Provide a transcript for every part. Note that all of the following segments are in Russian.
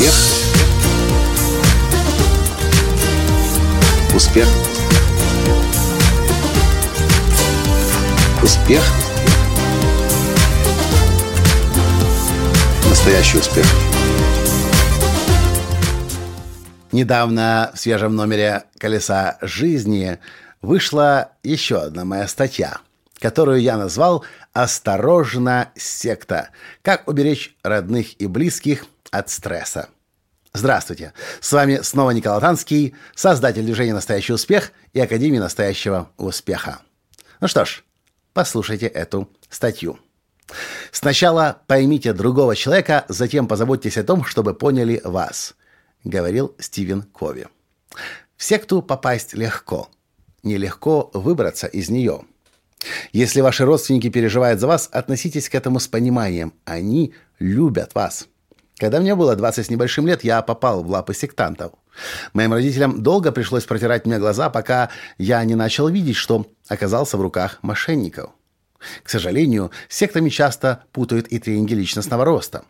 Успех. Успех. Успех. Настоящий успех. Недавно в свежем номере «Колеса жизни» вышла еще одна моя статья, которую я назвал «Осторожно, секта. Как уберечь родных и близких от стресса». Здравствуйте! С вами снова Николай Танский, создатель движения «Настоящий успех» и Академии настоящего успеха. Ну что ж, послушайте эту статью. Сначала поймите другого человека, затем позаботьтесь о том, чтобы поняли вас, говорил Стивен Кови. В секту попасть легко, нелегко выбраться из нее. Если ваши родственники переживают за вас, относитесь к этому с пониманием. Они любят вас. Когда мне было 20 с небольшим лет, я попал в лапы сектантов. Моим родителям долго пришлось протирать мне глаза, пока я не начал видеть, что оказался в руках мошенников. К сожалению, с сектами часто путают и тренинги личностного роста.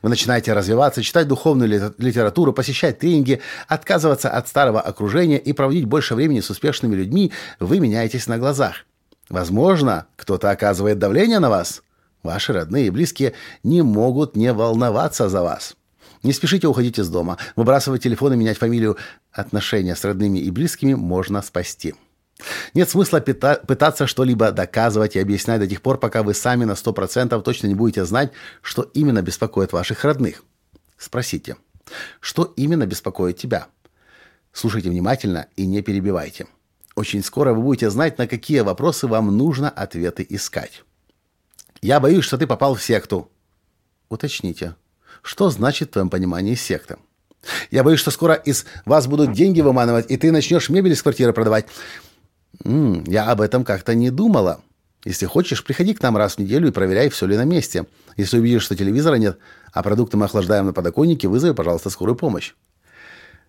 Вы начинаете развиваться, читать духовную литературу, посещать тренинги, отказываться от старого окружения и проводить больше времени с успешными людьми, вы меняетесь на глазах. Возможно, кто-то оказывает давление на вас – Ваши родные и близкие не могут не волноваться за вас. Не спешите уходить из дома. Выбрасывать телефон и менять фамилию. Отношения с родными и близкими можно спасти. Нет смысла пытаться что-либо доказывать и объяснять до тех пор, пока вы сами на 100% точно не будете знать, что именно беспокоит ваших родных. Спросите, что именно беспокоит тебя? Слушайте внимательно и не перебивайте. Очень скоро вы будете знать, на какие вопросы вам нужно ответы искать. Я боюсь, что ты попал в секту. Уточните, что значит в твоем понимании секта? Я боюсь, что скоро из вас будут деньги выманывать, и ты начнешь мебель из квартиры продавать. М-м, я об этом как-то не думала. Если хочешь, приходи к нам раз в неделю и проверяй, все ли на месте. Если увидишь, что телевизора нет, а продукты мы охлаждаем на подоконнике, вызови, пожалуйста, скорую помощь.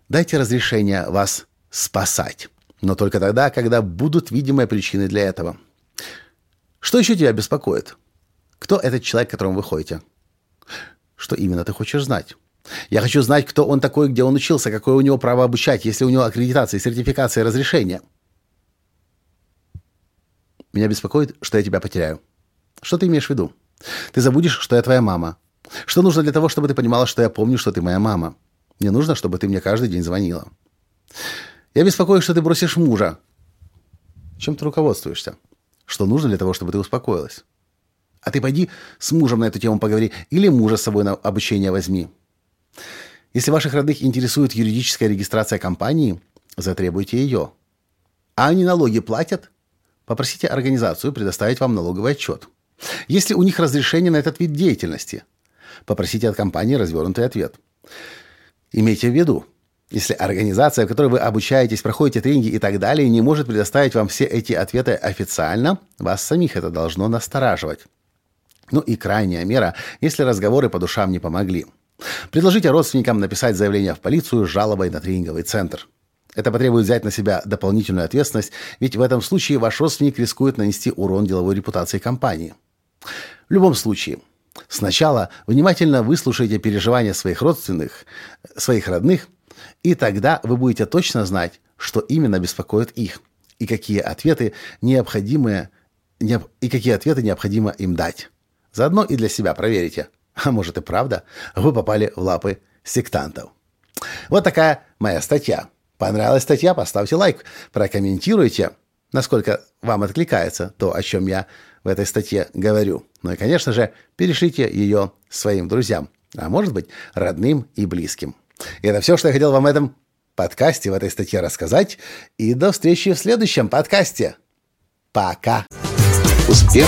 Дайте разрешение вас спасать. Но только тогда, когда будут видимые причины для этого. Что еще тебя беспокоит? Кто этот человек, к которому вы ходите? Что именно ты хочешь знать? Я хочу знать, кто он такой, где он учился, какое у него право обучать, если у него аккредитация, сертификация, разрешение. Меня беспокоит, что я тебя потеряю. Что ты имеешь в виду? Ты забудешь, что я твоя мама. Что нужно для того, чтобы ты понимала, что я помню, что ты моя мама? Мне нужно, чтобы ты мне каждый день звонила. Я беспокоюсь, что ты бросишь мужа. Чем ты руководствуешься? Что нужно для того, чтобы ты успокоилась? А ты пойди с мужем на эту тему поговори или мужа с собой на обучение возьми. Если ваших родных интересует юридическая регистрация компании, затребуйте ее. А они налоги платят? Попросите организацию предоставить вам налоговый отчет. Если у них разрешение на этот вид деятельности, попросите от компании развернутый ответ. Имейте в виду, если организация, в которой вы обучаетесь, проходите тренинги и так далее, не может предоставить вам все эти ответы официально, вас самих это должно настораживать. Ну и крайняя мера, если разговоры по душам не помогли. Предложите родственникам написать заявление в полицию с жалобой на тренинговый центр. Это потребует взять на себя дополнительную ответственность, ведь в этом случае ваш родственник рискует нанести урон деловой репутации компании. В любом случае, сначала внимательно выслушайте переживания своих родственных, своих родных, и тогда вы будете точно знать, что именно беспокоит их, и какие ответы необходимые, и какие ответы необходимо им дать. Заодно и для себя проверите. А может и правда, вы попали в лапы сектантов. Вот такая моя статья. Понравилась статья? Поставьте лайк, прокомментируйте, насколько вам откликается то, о чем я в этой статье говорю. Ну и, конечно же, перешлите ее своим друзьям, а может быть, родным и близким. И это все, что я хотел вам в этом подкасте, в этой статье рассказать. И до встречи в следующем подкасте. Пока. Успех!